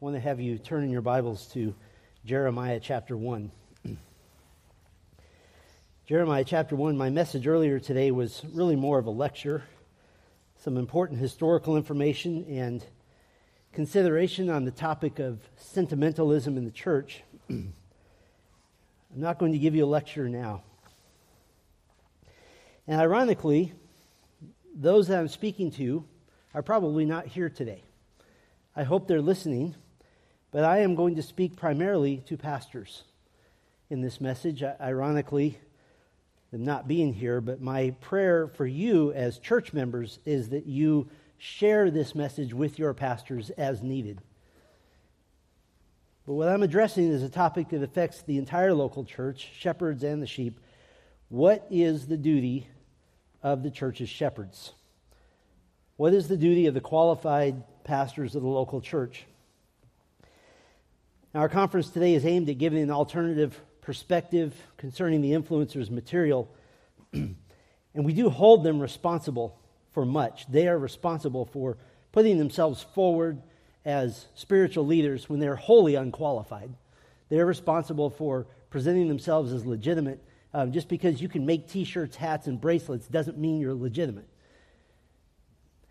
I want to have you turn in your Bibles to Jeremiah chapter 1. Jeremiah chapter 1, my message earlier today was really more of a lecture, some important historical information, and consideration on the topic of sentimentalism in the church. I'm not going to give you a lecture now. And ironically, those that I'm speaking to are probably not here today. I hope they're listening, but I am going to speak primarily to pastors in this message. Ironically, them not being here, but my prayer for you as church members is that you share this message with your pastors as needed. But what I'm addressing is a topic that affects the entire local church, shepherds and the sheep. What is the duty of the church's shepherds? What is the duty of the qualified pastors of the local church? Now, our conference today is aimed at giving an alternative perspective concerning the influencer's material. and we do hold them responsible for much. They are responsible for putting themselves forward as spiritual leaders when they're wholly unqualified. They're responsible for presenting themselves as legitimate. Um, just because you can make t shirts, hats, and bracelets doesn't mean you're legitimate.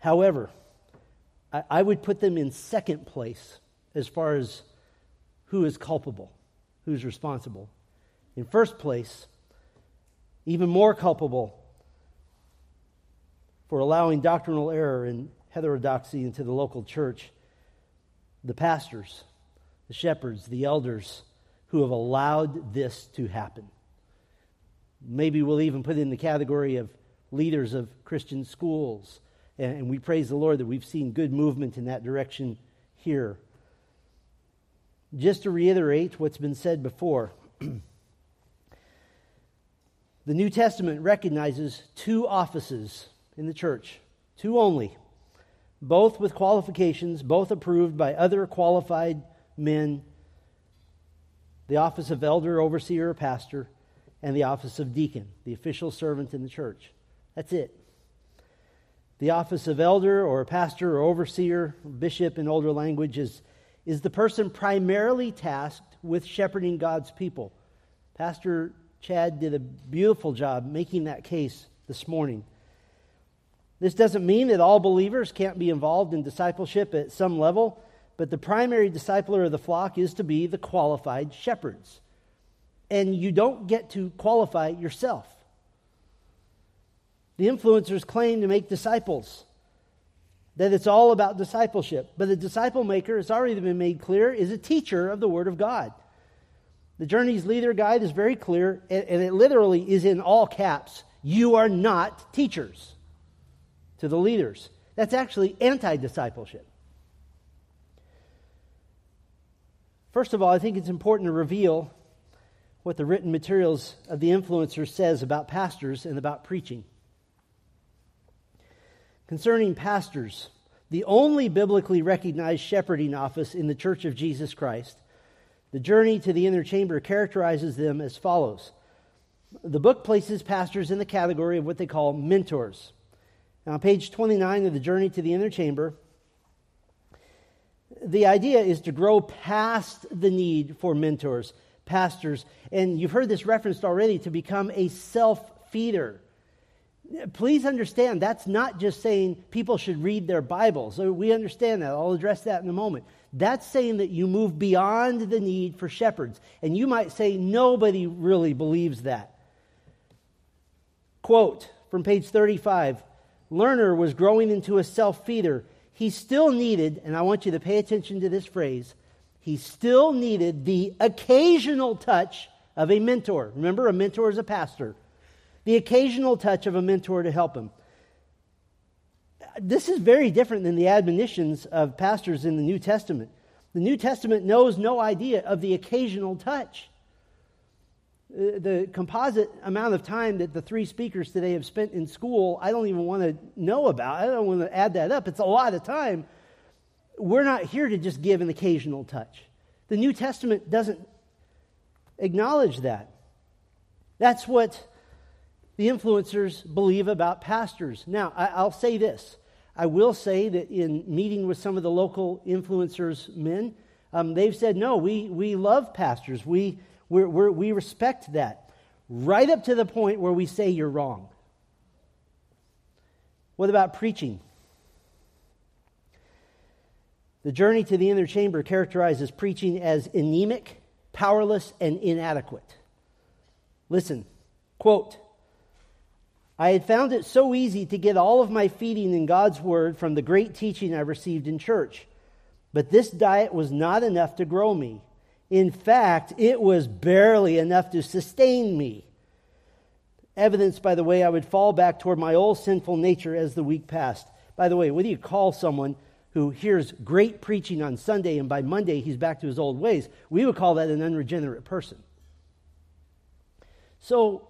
However, I, I would put them in second place as far as who is culpable, who's responsible. In first place, even more culpable for allowing doctrinal error and heterodoxy into the local church, the pastors, the shepherds, the elders who have allowed this to happen. Maybe we'll even put it in the category of leaders of Christian schools and we praise the Lord that we've seen good movement in that direction here. Just to reiterate what's been said before, the New Testament recognizes two offices in the church, two only, both with qualifications, both approved by other qualified men the office of elder, overseer, or pastor, and the office of deacon, the official servant in the church. That's it. The office of elder or pastor or overseer, bishop in older language, is, is the person primarily tasked with shepherding God's people. Pastor Chad did a beautiful job making that case this morning. This doesn't mean that all believers can't be involved in discipleship at some level, but the primary discipler of the flock is to be the qualified shepherds. And you don't get to qualify yourself. The influencers claim to make disciples, that it's all about discipleship. But the disciple maker, it's already been made clear, is a teacher of the Word of God. The Journey's Leader Guide is very clear, and it literally is in all caps. You are not teachers to the leaders. That's actually anti discipleship. First of all, I think it's important to reveal what the written materials of the influencer says about pastors and about preaching concerning pastors, the only biblically recognized shepherding office in the Church of Jesus Christ, the journey to the inner chamber characterizes them as follows. The book places pastors in the category of what they call mentors. Now, on page 29 of the Journey to the Inner Chamber, the idea is to grow past the need for mentors, pastors, and you've heard this referenced already to become a self feeder. Please understand, that's not just saying people should read their Bibles. We understand that. I'll address that in a moment. That's saying that you move beyond the need for shepherds. And you might say nobody really believes that. Quote from page 35 Lerner was growing into a self feeder. He still needed, and I want you to pay attention to this phrase, he still needed the occasional touch of a mentor. Remember, a mentor is a pastor the occasional touch of a mentor to help him. This is very different than the admonitions of pastors in the New Testament. The New Testament knows no idea of the occasional touch. Uh, the composite amount of time that the three speakers today have spent in school, I don't even want to know about. I don't want to add that up. It's a lot of time. We're not here to just give an occasional touch. The New Testament doesn't acknowledge that. That's what the influencers believe about pastors. Now, I, will say this. I will say that in meeting with some of the local influencers' men, Um, they've said, no, we, we love pastors. We, we're, we're, we respect that. Right up to the point where we say you're wrong. What about preaching? The journey to the inner chamber characterizes preaching as anemic, powerless, and inadequate. Listen, quote, I had found it so easy to get all of my feeding in God's Word from the great teaching I received in church. But this diet was not enough to grow me. In fact, it was barely enough to sustain me. Evidenced by the way I would fall back toward my old sinful nature as the week passed. By the way, what do you call someone who hears great preaching on Sunday and by Monday he's back to his old ways? We would call that an unregenerate person. So,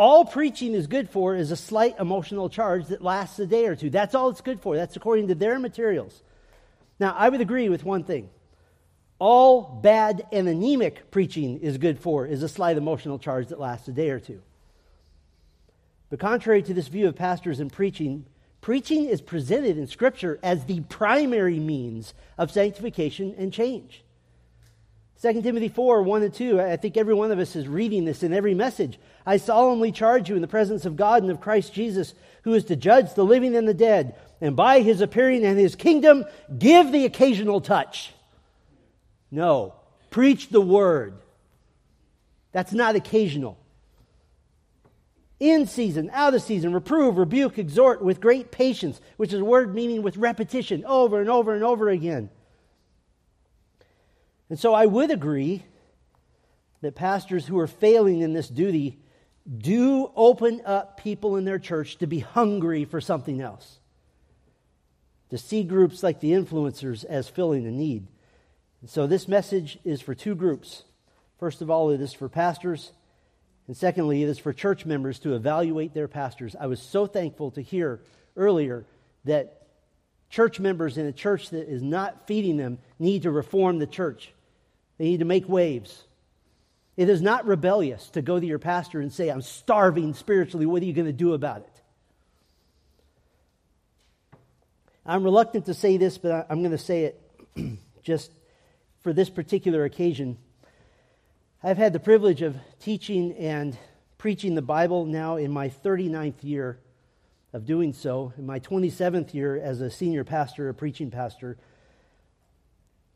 all preaching is good for is a slight emotional charge that lasts a day or two. That's all it's good for. That's according to their materials. Now, I would agree with one thing. All bad and anemic preaching is good for is a slight emotional charge that lasts a day or two. But contrary to this view of pastors and preaching, preaching is presented in Scripture as the primary means of sanctification and change. 2 Timothy 4 1 and 2. I think every one of us is reading this in every message. I solemnly charge you in the presence of God and of Christ Jesus, who is to judge the living and the dead, and by his appearing and his kingdom, give the occasional touch. No, preach the word. That's not occasional. In season, out of season, reprove, rebuke, exhort with great patience, which is a word meaning with repetition over and over and over again. And so I would agree that pastors who are failing in this duty do open up people in their church to be hungry for something else, to see groups like the influencers as filling a need. And so this message is for two groups. First of all, it is for pastors. And secondly, it is for church members to evaluate their pastors. I was so thankful to hear earlier that church members in a church that is not feeding them need to reform the church. They need to make waves. It is not rebellious to go to your pastor and say, I'm starving spiritually. What are you going to do about it? I'm reluctant to say this, but I'm going to say it just for this particular occasion. I've had the privilege of teaching and preaching the Bible now in my 39th year of doing so, in my 27th year as a senior pastor, a preaching pastor.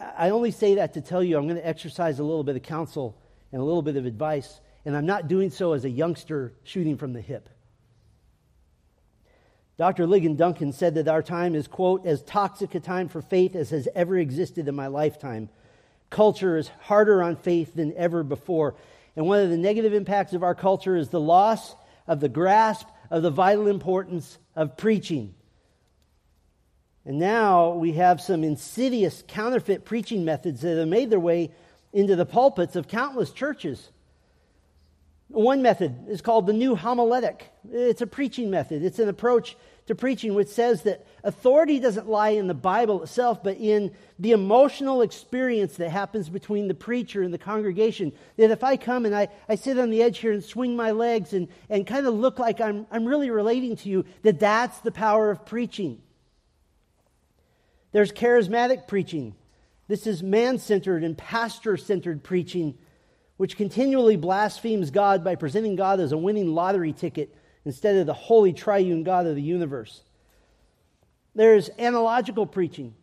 I only say that to tell you I'm going to exercise a little bit of counsel and a little bit of advice, and I'm not doing so as a youngster shooting from the hip. Dr. Ligon Duncan said that our time is, quote, as toxic a time for faith as has ever existed in my lifetime. Culture is harder on faith than ever before. And one of the negative impacts of our culture is the loss of the grasp of the vital importance of preaching. And now we have some insidious counterfeit preaching methods that have made their way into the pulpits of countless churches. One method is called the new homiletic. It's a preaching method. It's an approach to preaching which says that authority doesn't lie in the Bible itself, but in the emotional experience that happens between the preacher and the congregation. That if I come and I, I sit on the edge here and swing my legs and, and kind of look like I'm, I'm really relating to you, that that's the power of preaching. There's charismatic preaching. This is man centered and pastor centered preaching, which continually blasphemes God by presenting God as a winning lottery ticket instead of the holy triune God of the universe. There's analogical preaching.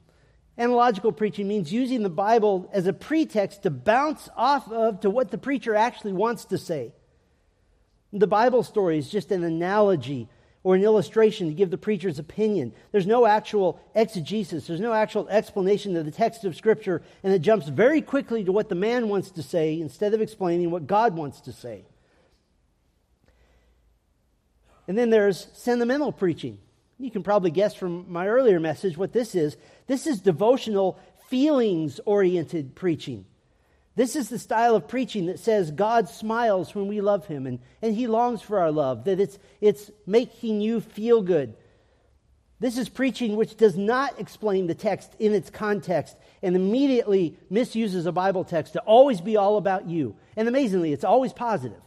Analogical preaching means using the Bible as a pretext to bounce off of to what the preacher actually wants to say. The Bible story is just an analogy or an illustration to give the preacher's opinion. There's no actual exegesis, there's no actual explanation of the text of Scripture, and it jumps very quickly to what the man wants to say instead of explaining what God wants to say. And then there's sentimental preaching. You can probably guess from my earlier message what this is. This is devotional, feelings oriented preaching. This is the style of preaching that says God smiles when we love him and, and he longs for our love, that it's, it's making you feel good. This is preaching which does not explain the text in its context and immediately misuses a Bible text to always be all about you. And amazingly, it's always positive.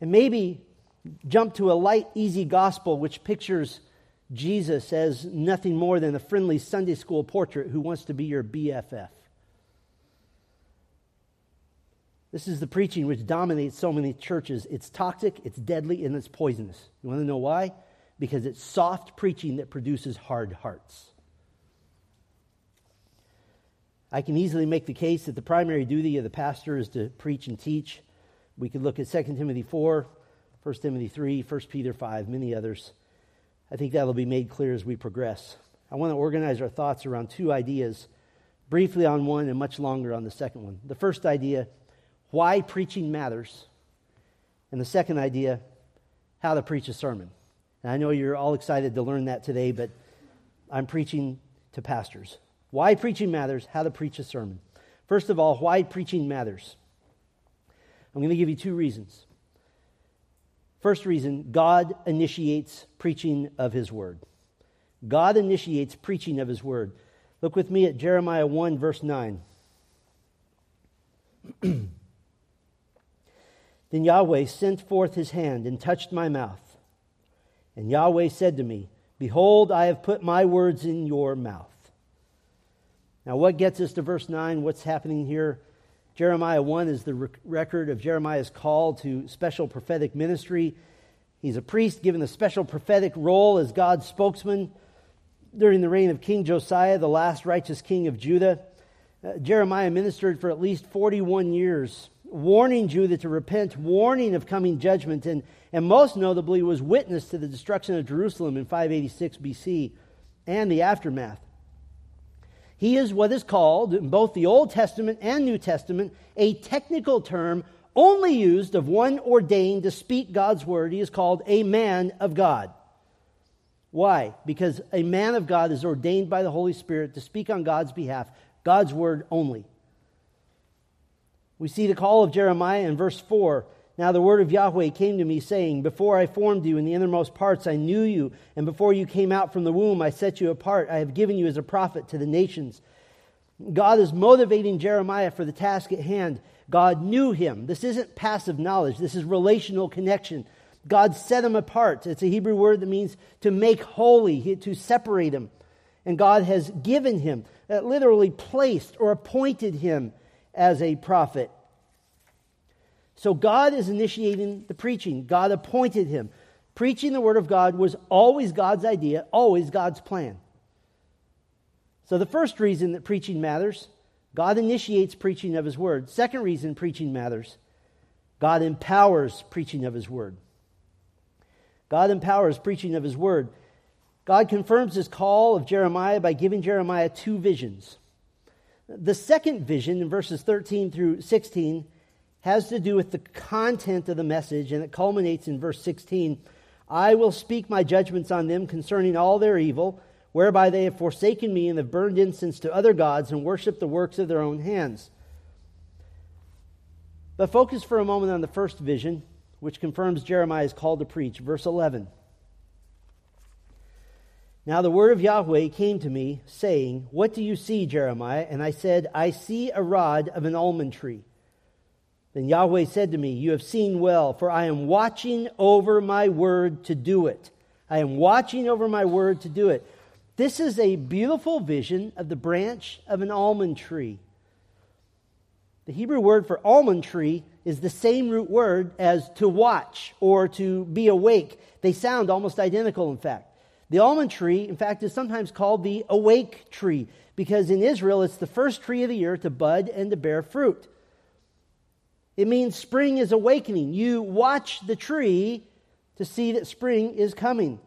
And maybe jump to a light, easy gospel which pictures Jesus as nothing more than a friendly Sunday school portrait who wants to be your BFF. This is the preaching which dominates so many churches. It's toxic, it's deadly, and it's poisonous. You want to know why? Because it's soft preaching that produces hard hearts. I can easily make the case that the primary duty of the pastor is to preach and teach. We could look at 2 Timothy 4, 1 Timothy 3, 1 Peter 5, many others. I think that'll be made clear as we progress. I want to organize our thoughts around two ideas, briefly on one and much longer on the second one. The first idea why preaching matters. And the second idea, how to preach a sermon. And I know you're all excited to learn that today, but I'm preaching to pastors. Why preaching matters, how to preach a sermon. First of all, why preaching matters. I'm going to give you two reasons. First reason God initiates preaching of his word. God initiates preaching of his word. Look with me at Jeremiah 1, verse 9. Then Yahweh sent forth his hand and touched my mouth. And Yahweh said to me, Behold, I have put my words in your mouth. Now, what gets us to verse 9? What's happening here? Jeremiah 1 is the record of Jeremiah's call to special prophetic ministry. He's a priest given a special prophetic role as God's spokesman during the reign of King Josiah, the last righteous king of Judah. Uh, Jeremiah ministered for at least 41 years warning Judah to repent, warning of coming judgment, and, and most notably was witness to the destruction of Jerusalem in 586 BC and the aftermath. He is what is called, in both the Old Testament and New Testament, a technical term only used of one ordained to speak God's word. He is called a man of God. Why? Because a man of God is ordained by the Holy Spirit to speak on God's behalf, God's word only. We see the call of Jeremiah in verse 4. Now the word of Yahweh came to me, saying, Before I formed you in the innermost parts, I knew you, and before you came out from the womb, I set you apart. I have given you as a prophet to the nations. God is motivating Jeremiah for the task at hand. God knew him. This isn't passive knowledge, this is relational connection. God set him apart. It's a Hebrew word that means to make holy, to separate him. And God has given him, uh, literally placed or appointed him as a prophet. So God is initiating the preaching. God appointed him. Preaching the word of God was always God's idea, always God's plan. So the first reason that preaching matters, God initiates preaching of his word. Second reason preaching matters, God empowers preaching of his word. God empowers preaching of his word. God confirms his call of Jeremiah by giving Jeremiah two visions. The second vision in verses 13 through 16 has to do with the content of the message, and it culminates in verse 16 I will speak my judgments on them concerning all their evil, whereby they have forsaken me and have burned incense to other gods and worshiped the works of their own hands. But focus for a moment on the first vision, which confirms Jeremiah's call to preach. Verse 11. Now the word of Yahweh came to me, saying, What do you see, Jeremiah? And I said, I see a rod of an almond tree. Then Yahweh said to me, You have seen well, for I am watching over my word to do it. I am watching over my word to do it. This is a beautiful vision of the branch of an almond tree. The Hebrew word for almond tree is the same root word as to watch or to be awake. They sound almost identical, in fact. The almond tree, in fact, is sometimes called the awake tree because in Israel it's the first tree of the year to bud and to bear fruit. It means spring is awakening. You watch the tree to see that spring is coming.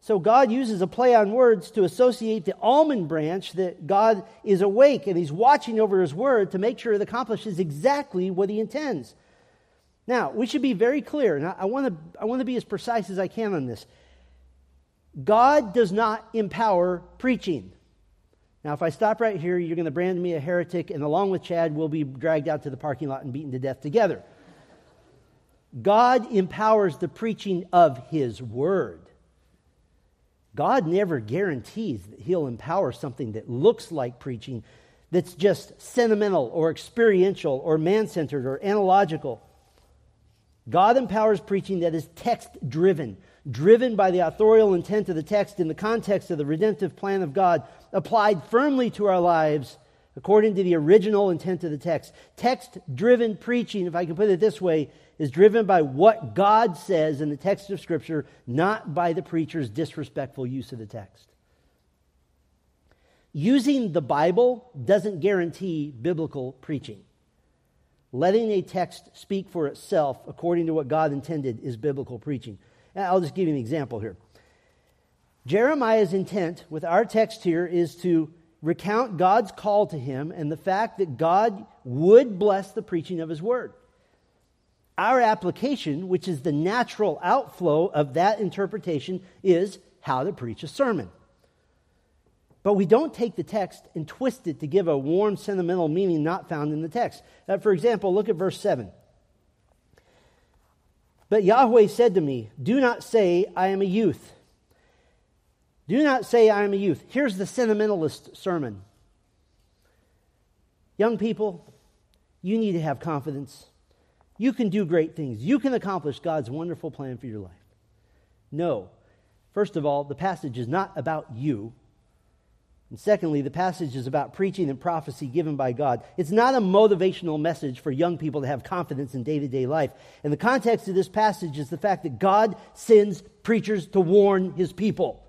So God uses a play on words to associate the almond branch that God is awake and he's watching over his word to make sure it accomplishes exactly what he intends. Now, we should be very clear, and I, I want to I want to be as precise as I can on this. God does not empower preaching. Now, if I stop right here, you're going to brand me a heretic, and along with Chad, we'll be dragged out to the parking lot and beaten to death together. God empowers the preaching of His Word. God never guarantees that He'll empower something that looks like preaching that's just sentimental or experiential or man centered or analogical. God empowers preaching that is text driven driven by the authorial intent of the text in the context of the redemptive plan of God, applied firmly to our lives according to the original intent of the text. Text driven preaching, if I can put it this way, is driven by what God says in the text of Scripture, not by the preacher's disrespectful use of the text. Using the Bible doesn't guarantee biblical preaching. Letting a text speak for itself according to what God intended is biblical preaching. I'll just give you an example here. Jeremiah's intent with our text here is to recount God's call to him and the fact that God would bless the preaching of his word. Our application, which is the natural outflow of that interpretation, is how to preach a sermon. But we don't take the text and twist it to give a warm, sentimental meaning not found in the text. Uh, for example, look at verse 7. But Yahweh said to me, Do not say, I am a youth do not say, I am a youth. Here's the sentimentalist sermon. Young people, you need to have confidence. You can do great things. You can accomplish God's wonderful plan for your life. No. First of all, the passage is not about you. And secondly, the passage is about preaching and prophecy given by God. It's not a motivational message for young people to have confidence in day to day life. And the context of this passage is the fact that God sends preachers to warn his people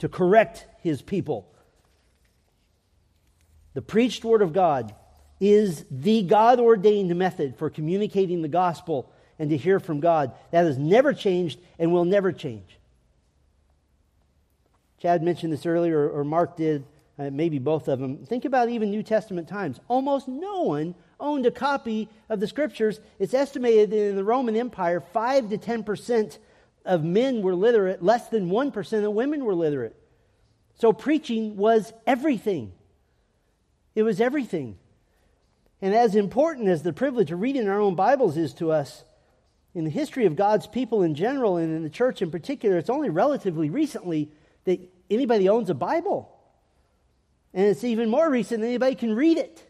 to correct his people. The preached word of God is the God ordained method for communicating the gospel and to hear from God. That has never changed and will never change. Chad mentioned this earlier, or Mark did, uh, maybe both of them. Think about even New Testament times. Almost no one owned a copy of the scriptures. It's estimated that in the Roman Empire, 5 to 10 percent of men were literate, less than 1% of women were literate. So preaching was everything. It was everything. And as important as the privilege of reading our own Bibles is to us, in the history of God's people in general and in the church in particular, it's only relatively recently that anybody owns a Bible. And it's even more recent than anybody can read it.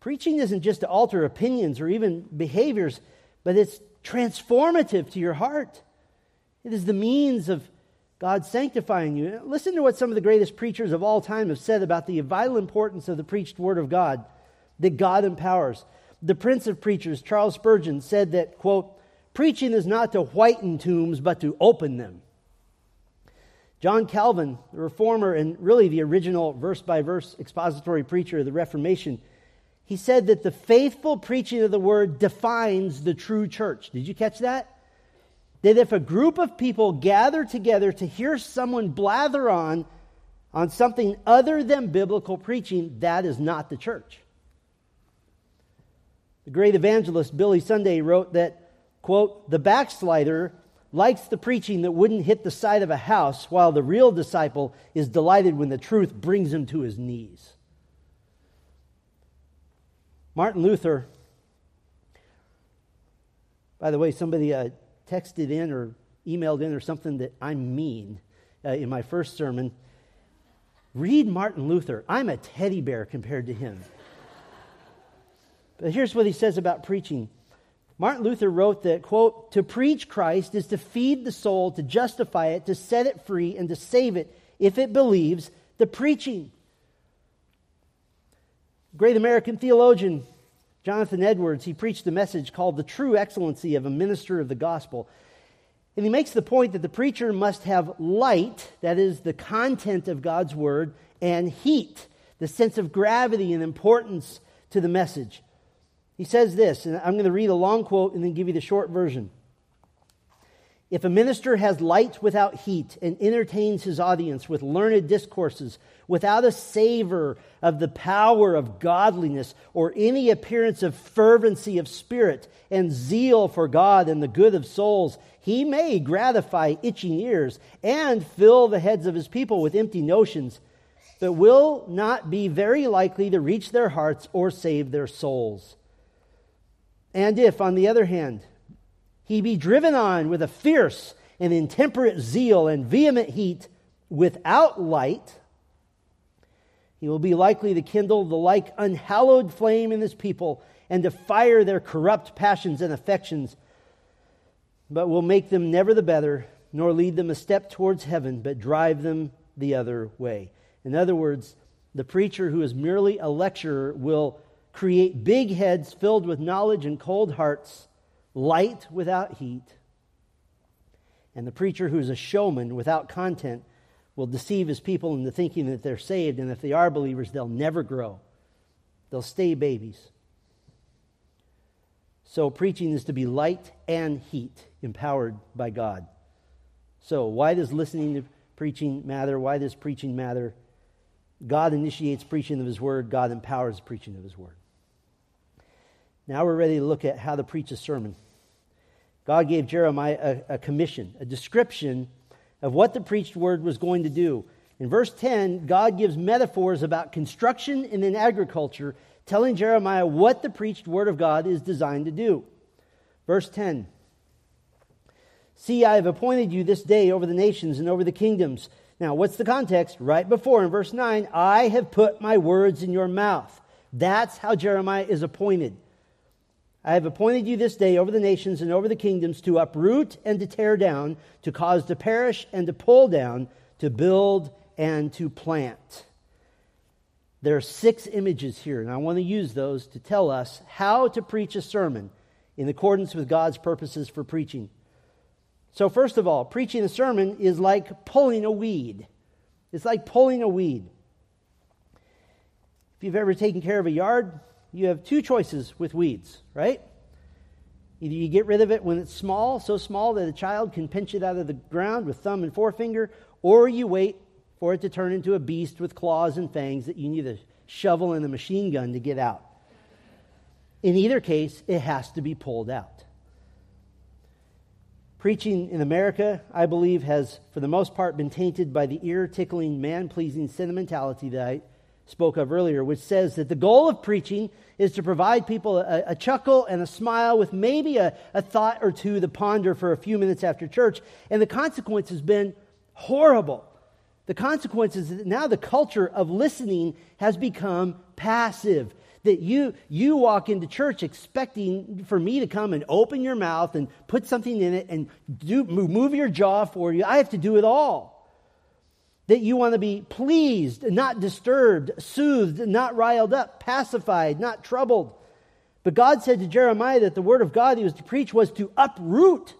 Preaching isn't just to alter opinions or even behaviors, but it's transformative to your heart. It is the means of God sanctifying you. Listen to what some of the greatest preachers of all time have said about the vital importance of the preached word of God that God empowers. The prince of preachers, Charles Spurgeon, said that, quote, preaching is not to whiten tombs, but to open them. John Calvin, the reformer and really the original verse by verse expository preacher of the Reformation, he said that the faithful preaching of the word defines the true church. Did you catch that? That if a group of people gather together to hear someone blather on on something other than biblical preaching, that is not the church. The great evangelist Billy Sunday wrote that, quote, the backslider likes the preaching that wouldn't hit the side of a house, while the real disciple is delighted when the truth brings him to his knees. Martin Luther, by the way, somebody uh, texted in or emailed in or something that I'm mean uh, in my first sermon. Read Martin Luther. I'm a teddy bear compared to him. but here's what he says about preaching. Martin Luther wrote that, quote, to preach Christ is to feed the soul, to justify it, to set it free, and to save it if it believes the preaching. Great American theologian Jonathan Edwards, he preached a message called The True Excellency of a Minister of the Gospel. And he makes the point that the preacher must have light, that is, the content of God's word, and heat, the sense of gravity and importance to the message. He says this, and I'm going to read a long quote and then give you the short version. If a minister has light without heat and entertains his audience with learned discourses without a savor of the power of godliness or any appearance of fervency of spirit and zeal for God and the good of souls, he may gratify itching ears and fill the heads of his people with empty notions, but will not be very likely to reach their hearts or save their souls. And if, on the other hand, he be driven on with a fierce and intemperate zeal and vehement heat without light, he will be likely to kindle the like unhallowed flame in his people and to fire their corrupt passions and affections. but will make them never the better, nor lead them a step towards heaven, but drive them the other way. In other words, the preacher who is merely a lecturer will create big heads filled with knowledge and cold hearts, light without heat. And the preacher who is a showman without content will deceive his people into thinking that they're saved, and if they are believers, they'll never grow. They'll stay babies. So, preaching is to be light and heat, empowered by God. So, why does listening to preaching matter? Why does preaching matter? God initiates preaching of His Word, God empowers preaching of His Word. Now we're ready to look at how to preach a sermon. God gave Jeremiah a, a, commission, a description of what the preached word was going to do. In verse 10, God gives metaphors about construction and in agriculture, telling Jeremiah what the preached word of God is designed to do. Verse 10 See, I have appointed you this day over the nations and over the kingdoms. Now, what's the context? Right before in verse 9, I have put my words in your mouth. That's how Jeremiah is appointed. I have appointed you this day over the nations and over the kingdoms to uproot and to tear down, to cause to perish and to pull down, to build and to plant. There are six images here, and I want to use those to tell us how to preach a sermon in accordance with God's purposes for preaching. So, first of all, preaching a sermon is like pulling a weed. It's like pulling a weed. If you've ever taken care of a yard, you have two choices with weeds, right? Either you get rid of it when it's small, so small that a child can pinch it out of the ground with thumb and forefinger, or you wait for it to turn into a beast with claws and fangs that you need a shovel and a machine gun to get out. In either case, it has to be pulled out. Preaching in America, I believe, has, for the most part, been tainted by the ear tickling, man pleasing sentimentality that I spoke of earlier, which says that the goal of preaching is to provide people a, a chuckle and a smile with maybe a, a thought or two to ponder for a few minutes after church. And the consequence has been horrible. The consequence is that now the culture of listening has become passive. That you, you walk into church expecting for me to come and open your mouth and put something in it and do, move your jaw for you. I have to do it all that you want to be pleased, not disturbed, soothed, not riled up, pacified, not troubled. But God said to Jeremiah that the word of God he was to preach was to uproot.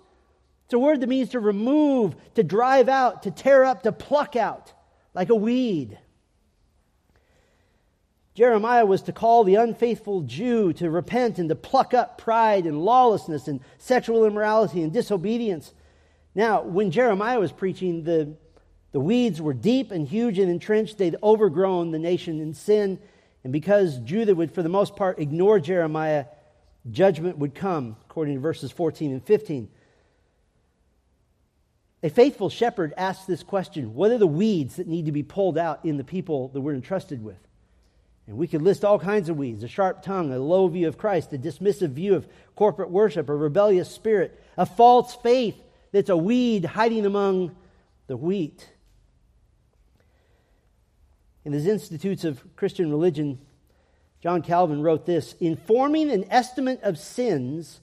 It's a word that means to remove, to drive out, to tear up, to pluck out, like a weed. Jeremiah was to call the unfaithful Jew to repent and to pluck up pride and lawlessness and sexual immorality and disobedience. Now, when Jeremiah was preaching, the the weeds were deep and huge and entrenched. They'd overgrown the nation in sin. And because Judah would, for the most part, ignore Jeremiah, judgment would come, according to verses 14 and 15. A faithful shepherd asks this question What are the weeds that need to be pulled out in the people that we're entrusted with? And we could list all kinds of weeds a sharp tongue, a low view of Christ, a dismissive view of corporate worship, a rebellious spirit, a false faith that's a weed hiding among the wheat. In his Institutes of Christian Religion, John Calvin wrote this In forming an estimate of sins,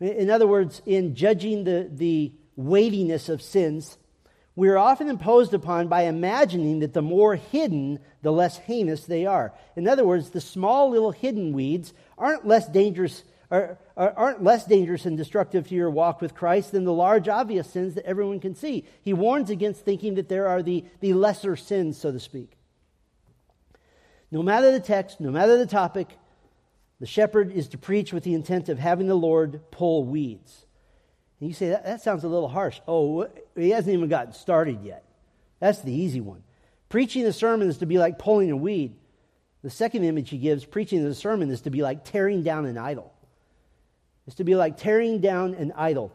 in other words, in judging the, the weightiness of sins, we are often imposed upon by imagining that the more hidden, the less heinous they are. In other words, the small little hidden weeds aren't less dangerous are, aren't less dangerous and destructive to your walk with Christ than the large obvious sins that everyone can see. He warns against thinking that there are the, the lesser sins, so to speak. No matter the text, no matter the topic, the shepherd is to preach with the intent of having the Lord pull weeds. And you say, that, that sounds a little harsh. Oh, he hasn't even gotten started yet. That's the easy one. Preaching the sermon is to be like pulling a weed. The second image he gives, preaching the sermon, is to be like tearing down an idol. It's to be like tearing down an idol.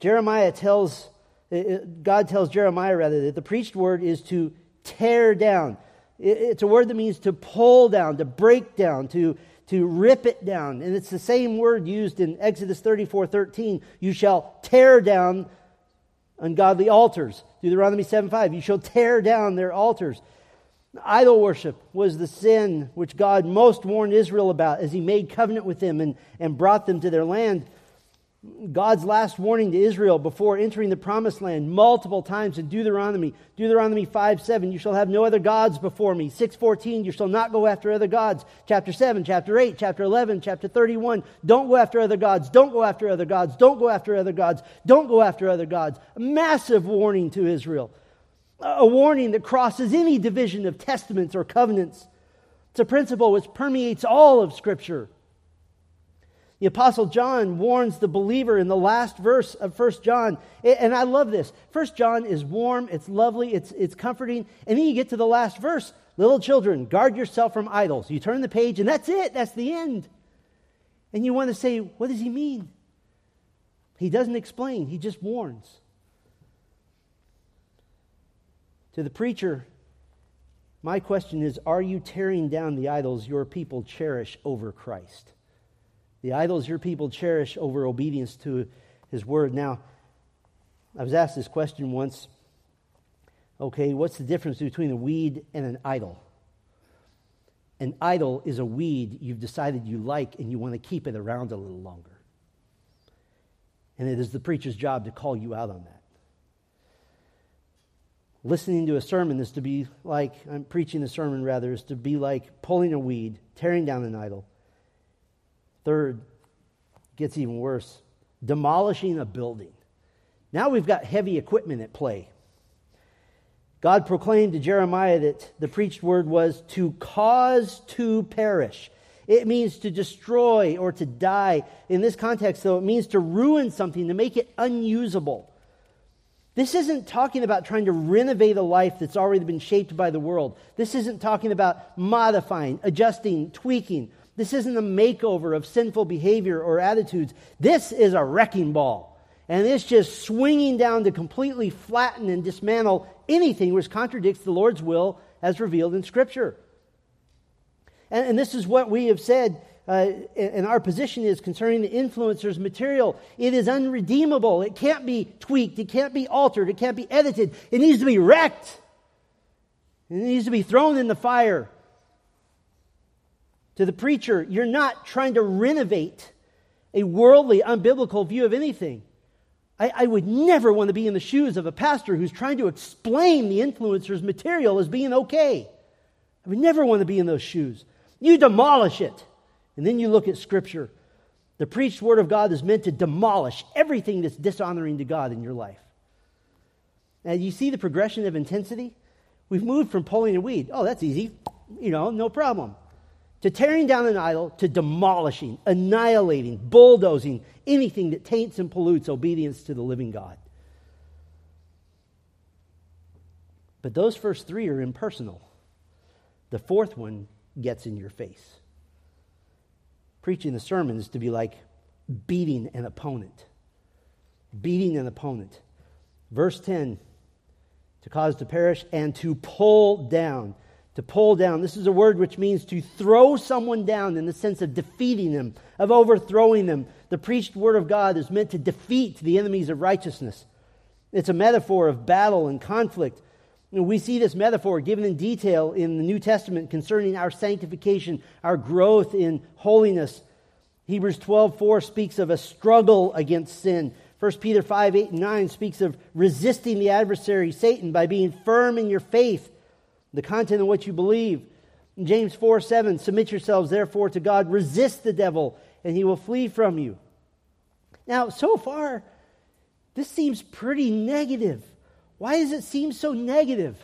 Jeremiah tells, God tells Jeremiah rather, that the preached word is to tear down. It's a word that means to pull down, to break down, to, to rip it down. And it's the same word used in Exodus 34 13. You shall tear down ungodly altars. Deuteronomy 7 5. You shall tear down their altars. Idol worship was the sin which God most warned Israel about as he made covenant with them and, and brought them to their land. God's last warning to Israel before entering the promised land multiple times in Deuteronomy. Deuteronomy 5 7, you shall have no other gods before me. 614, you shall not go after other gods. Chapter 7, chapter 8, chapter 11, chapter 31, don't go after other gods. Don't go after other gods. Don't go after other gods. Don't go after other gods. A massive warning to Israel. A warning that crosses any division of testaments or covenants. It's a principle which permeates all of Scripture. The Apostle John warns the believer in the last verse of 1 John. And I love this. 1 John is warm, it's lovely, it's, it's comforting. And then you get to the last verse Little children, guard yourself from idols. You turn the page, and that's it, that's the end. And you want to say, what does he mean? He doesn't explain, he just warns. To the preacher, my question is Are you tearing down the idols your people cherish over Christ? The idols your people cherish over obedience to his word. Now, I was asked this question once okay, what's the difference between a weed and an idol? An idol is a weed you've decided you like and you want to keep it around a little longer. And it is the preacher's job to call you out on that. Listening to a sermon is to be like, I'm preaching a sermon rather, is to be like pulling a weed, tearing down an idol. Third, gets even worse demolishing a building. Now we've got heavy equipment at play. God proclaimed to Jeremiah that the preached word was to cause to perish. It means to destroy or to die. In this context, though, it means to ruin something, to make it unusable. This isn't talking about trying to renovate a life that's already been shaped by the world. This isn't talking about modifying, adjusting, tweaking. This isn't a makeover of sinful behavior or attitudes. This is a wrecking ball. And it's just swinging down to completely flatten and dismantle anything which contradicts the Lord's will as revealed in Scripture. And, and this is what we have said, uh, and our position is concerning the influencer's material. It is unredeemable. It can't be tweaked. It can't be altered. It can't be edited. It needs to be wrecked. It needs to be thrown in the fire to the preacher, you're not trying to renovate a worldly, unbiblical view of anything. I, I, would never want to be in the shoes of a pastor who's trying to explain the influencer's material as being okay. I would never want to be in those shoes. You demolish it. And then you look at Scripture. The preached Word of God is meant to demolish everything that's dishonoring to God in your life. Now, you see the progression of intensity? We've moved from pulling a weed. Oh, that's easy. You know, no problem to tearing down an idol, to demolishing, annihilating, bulldozing anything that taints and pollutes obedience to the living God. But those first three are impersonal. The fourth one gets in your face. Preaching the sermon is to be like beating an opponent. Beating an opponent. Verse 10 to cause to perish and to pull down to pull down. This is a word which means to throw someone down in the sense of defeating them, of overthrowing them. The preached word of God is meant to defeat the enemies of righteousness. It's a metaphor of battle and conflict. we see this metaphor given in detail in the New Testament concerning our sanctification, our growth in holiness. Hebrews 12:4 speaks of a struggle against sin. 1 Peter 5, 8, and 9 speaks of resisting the adversary, Satan, by being firm in your faith the content of what you believe. In James 4 7, submit yourselves therefore to God, resist the devil, and he will flee from you. Now, so far, this seems pretty negative. Why does it seem so negative?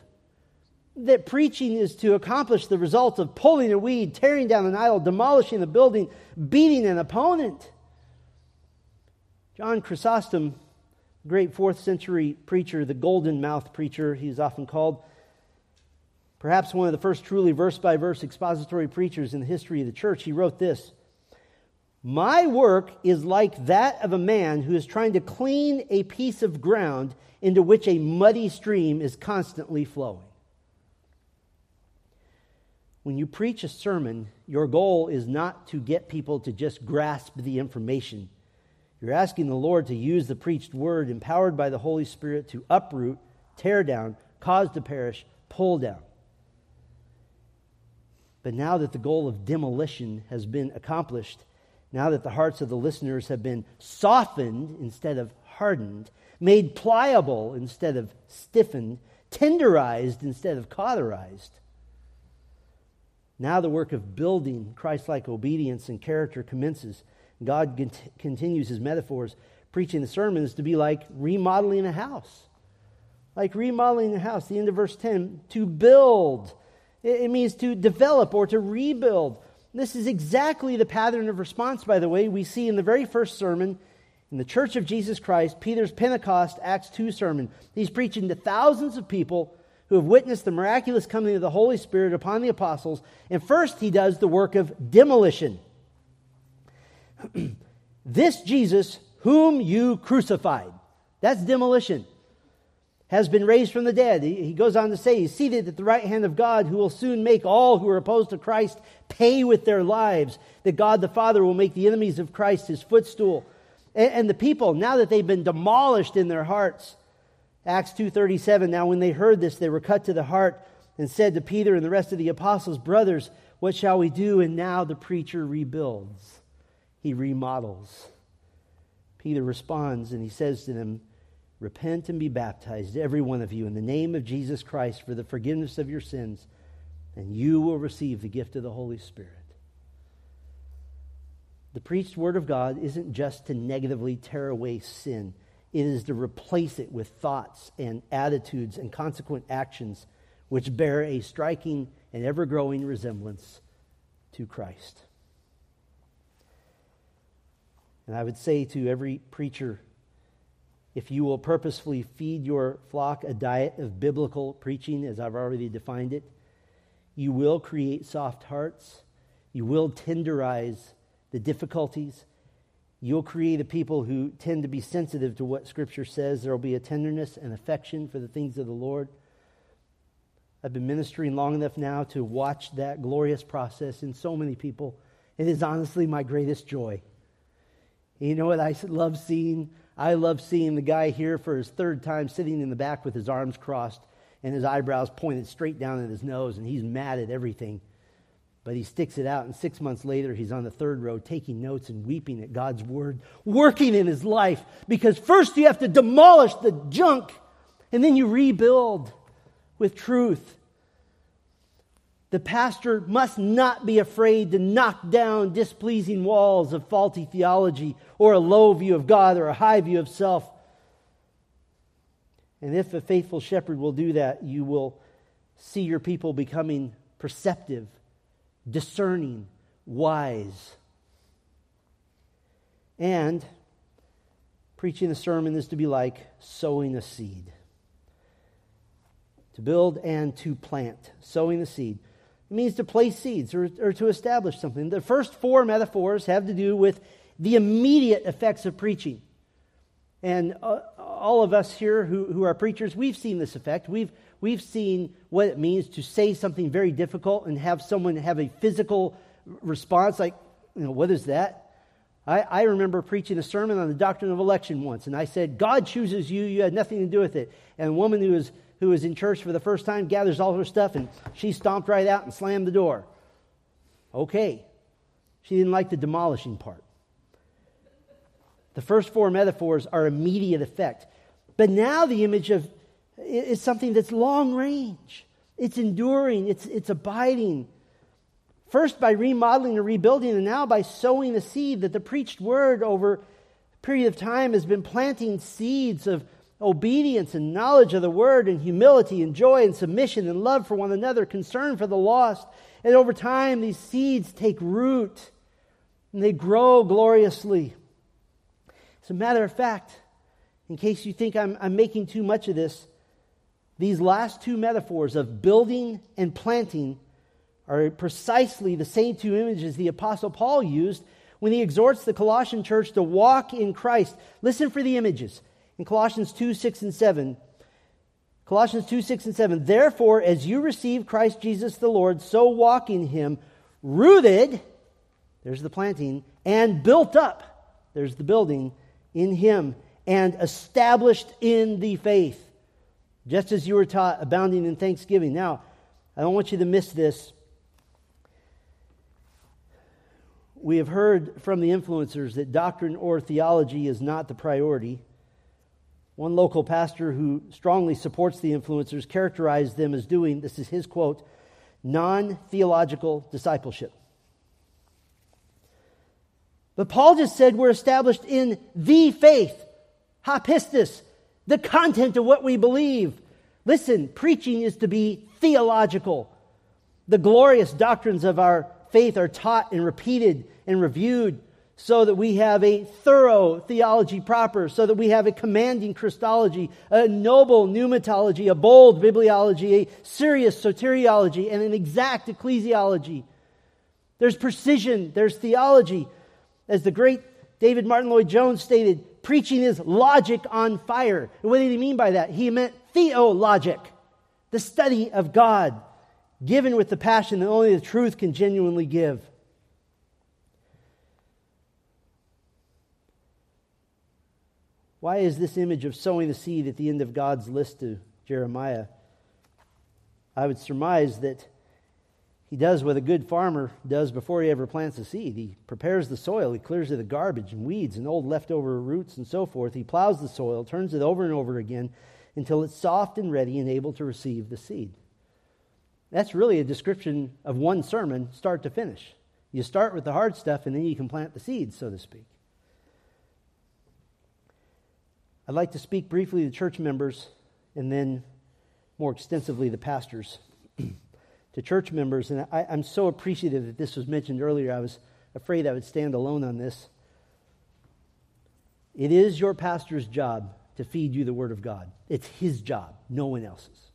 That preaching is to accomplish the result of pulling a weed, tearing down an idol, demolishing a building, beating an opponent. John Chrysostom, great fourth century preacher, the golden mouthed preacher, he's often called, Perhaps one of the first truly verse by verse expository preachers in the history of the church, he wrote this My work is like that of a man who is trying to clean a piece of ground into which a muddy stream is constantly flowing. When you preach a sermon, your goal is not to get people to just grasp the information. You're asking the Lord to use the preached word, empowered by the Holy Spirit, to uproot, tear down, cause to perish, pull down. But now that the goal of demolition has been accomplished, now that the hearts of the listeners have been softened instead of hardened, made pliable instead of stiffened, tenderized instead of cauterized. Now the work of building Christ like obedience and character commences. God cont- continues his metaphors. Preaching the sermon is to be like remodeling a house. Like remodeling a house. The end of verse 10 to build. It, means to develop or to rebuild. This is exactly the pattern of response, by the way, we see in the very first sermon in the Church of Jesus Christ, Peter's Pentecost Acts 2 sermon. He's preaching to thousands of people who have witnessed the miraculous coming of the Holy Spirit upon the apostles. And first, he does the work of demolition. this Jesus, whom you crucified, that's demolition has been raised from the dead. He goes on to say, He's seated at the right hand of God, who will soon make all who are opposed to Christ pay with their lives. That God the Father will make the enemies of Christ his footstool. And, the people, now that they've been demolished in their hearts, Acts 2.37, now when they heard this, they were cut to the heart and said to Peter and the rest of the apostles, Brothers, what shall we do? And now the preacher rebuilds. He remodels. Peter responds and he says to them, Repent and be baptized, every one of you, in the name of Jesus Christ for the forgiveness of your sins, and you will receive the gift of the Holy Spirit. The preached word of God isn't just to negatively tear away sin, it is to replace it with thoughts and attitudes and consequent actions which bear a striking and ever growing resemblance to Christ. And I would say to every preacher if you will purposefully feed your flock a diet of biblical preaching, as I've already defined it, you will create soft hearts. You will tenderize the difficulties. You'll create a people who tend to be sensitive to what Scripture says. There will be a tenderness and affection for the things of the Lord. I've been ministering long enough now to watch that glorious process in so many people. It is honestly my greatest joy. You know what I love seeing? I love seeing the guy here for his third time sitting in the back with his arms crossed and his eyebrows pointed straight down at his nose, and he's mad at everything. But he sticks it out, and six months later, he's on the third row taking notes and weeping at God's word, working in his life. Because first you have to demolish the junk, and then you rebuild with truth. The pastor must not be afraid to knock down displeasing walls of faulty theology or a low view of God or a high view of self. And if a faithful shepherd will do that, you will see your people becoming perceptive, discerning, wise. And preaching a sermon is to be like sowing a seed. To build and to plant, sowing the seed. It means to place seeds or, or to establish something. The first four metaphors have to do with the immediate effects of preaching. And uh, all of us here who, who are preachers, we've seen this effect. We've, we've seen what it means to say something very difficult and have someone have a physical response like, you know, what is that? I, I remember preaching a sermon on the doctrine of election once, and I said, God chooses you, you had nothing to do with it. And a woman who was who was in church for the first time gathers all her stuff and she stomped right out and slammed the door. Okay. She didn't like the demolishing part. The first four metaphors are immediate effect. But now the image of is something that's long range. It's enduring, it's, it's abiding. First by remodeling and rebuilding, and now by sowing the seed that the preached word over a period of time has been planting seeds of obedience and knowledge of the word and humility and joy and submission and love for one another, concern for the lost. And over time, these seeds take root and they grow gloriously. As a matter of fact, in case you think I'm, I'm making too much of this, these last two metaphors of building and planting are precisely the same two images the Apostle Paul used when he exhorts the Colossian church to walk in Christ. Listen for the images in Colossians 2 6 and 7. Colossians 2 6 and 7. Therefore, as you receive Christ Jesus the Lord, so walk in him, rooted, there's the planting, and built up, there's the building, in him, and established in the faith, just as you were taught, abounding in thanksgiving. Now, I don't want you to miss this. we have heard from the influencers that doctrine or theology is not the priority. One local pastor who strongly supports the influencers characterized them as doing, this is his quote, non theological discipleship. But Paul just said we're established in the faith, hapistis, the content of what we believe. Listen, preaching is to be theological. The glorious doctrines of our faith are taught and repeated and reviewed so that we have a thorough theology proper, so that we have a commanding Christology, a noble pneumatology, a bold bibliology, a serious soteriology, and an exact ecclesiology. There's precision, there's theology. As the great David Martyn Lloyd Jones stated, preaching is logic on fire. And what did he mean by that? He meant theologic, the study of God, given with the passion that only the truth can genuinely give. Why is this image of sowing the seed at the end of God's list to Jeremiah? I would surmise that he does what a good farmer does before he ever plants a seed. He prepares the soil, he clears it of garbage and weeds and old leftover roots and so forth. He plows the soil, turns it over and over again until it's soft and ready and able to receive the seed. That's really a description of one sermon, start to finish. You start with the hard stuff and then you can plant the seeds, so to speak. I'd like to speak briefly to church members and then more extensively the pastors. to church members, and I, I'm so appreciative that this was mentioned earlier. I was afraid I would stand alone on this. It is your pastor's job to feed you the Word of God, it's his job, no one else's.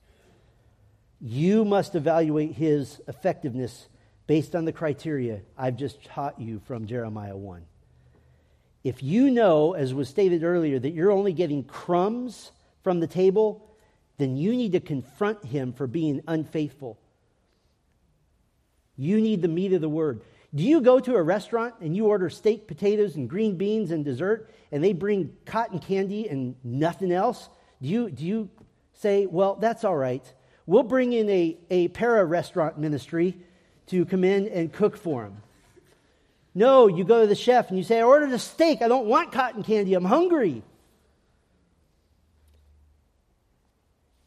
You must evaluate his effectiveness based on the criteria I've just taught you from Jeremiah 1. If you know, as was stated earlier, that you're only getting crumbs from the table, then you need to confront him for being unfaithful. You need the meat of the word. Do you go to a restaurant and you order steak, potatoes, and green beans and dessert, and they bring cotton candy and nothing else? Do you, do you say, well, that's all right? We'll bring in a, a para restaurant ministry to come in and cook for them. No, you go to the chef and you say, I ordered a steak. I don't want cotton candy. I'm hungry.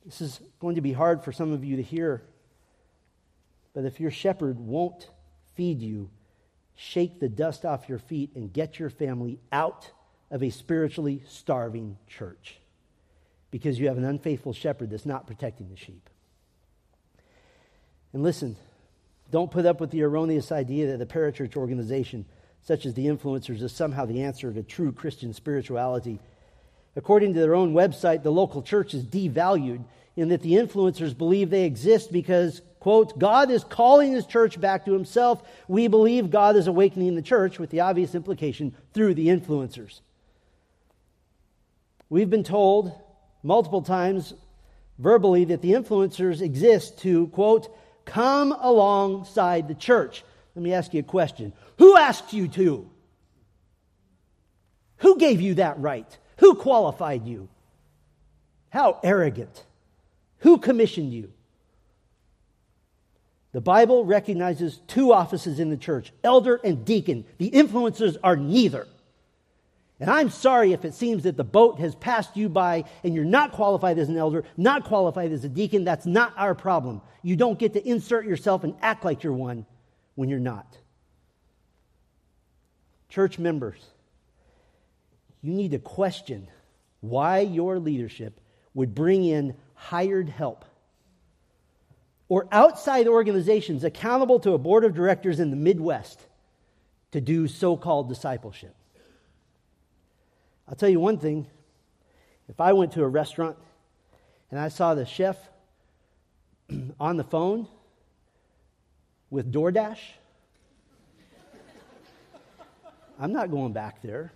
This is going to be hard for some of you to hear. But if your shepherd won't feed you, shake the dust off your feet and get your family out of a spiritually starving church because you have an unfaithful shepherd that's not protecting the sheep. And listen, don't put up with the erroneous idea that the parachurch organization, such as the influencers, is somehow the answer to true Christian spirituality. According to their own website, the local church is devalued in that the influencers believe they exist because, quote, God is calling his church back to himself. We believe God is awakening the church, with the obvious implication through the influencers. We've been told multiple times verbally that the influencers exist to, quote, come alongside the church. Let me ask you a question Who asked you to? Who gave you that right? Who qualified you? How arrogant. Who commissioned you? The Bible recognizes two offices in the church elder and deacon. The influencers are neither. And I'm sorry if it seems that the boat has passed you by and you're not qualified as an elder, not qualified as a deacon. That's not our problem. You don't get to insert yourself and act like you're one when you're not. Church members, you need to question why your leadership would bring in hired help or outside organizations accountable to a board of directors in the Midwest to do so called discipleship. I'll tell you one thing if I went to a restaurant and I saw the chef on the phone with DoorDash, I'm not going back there.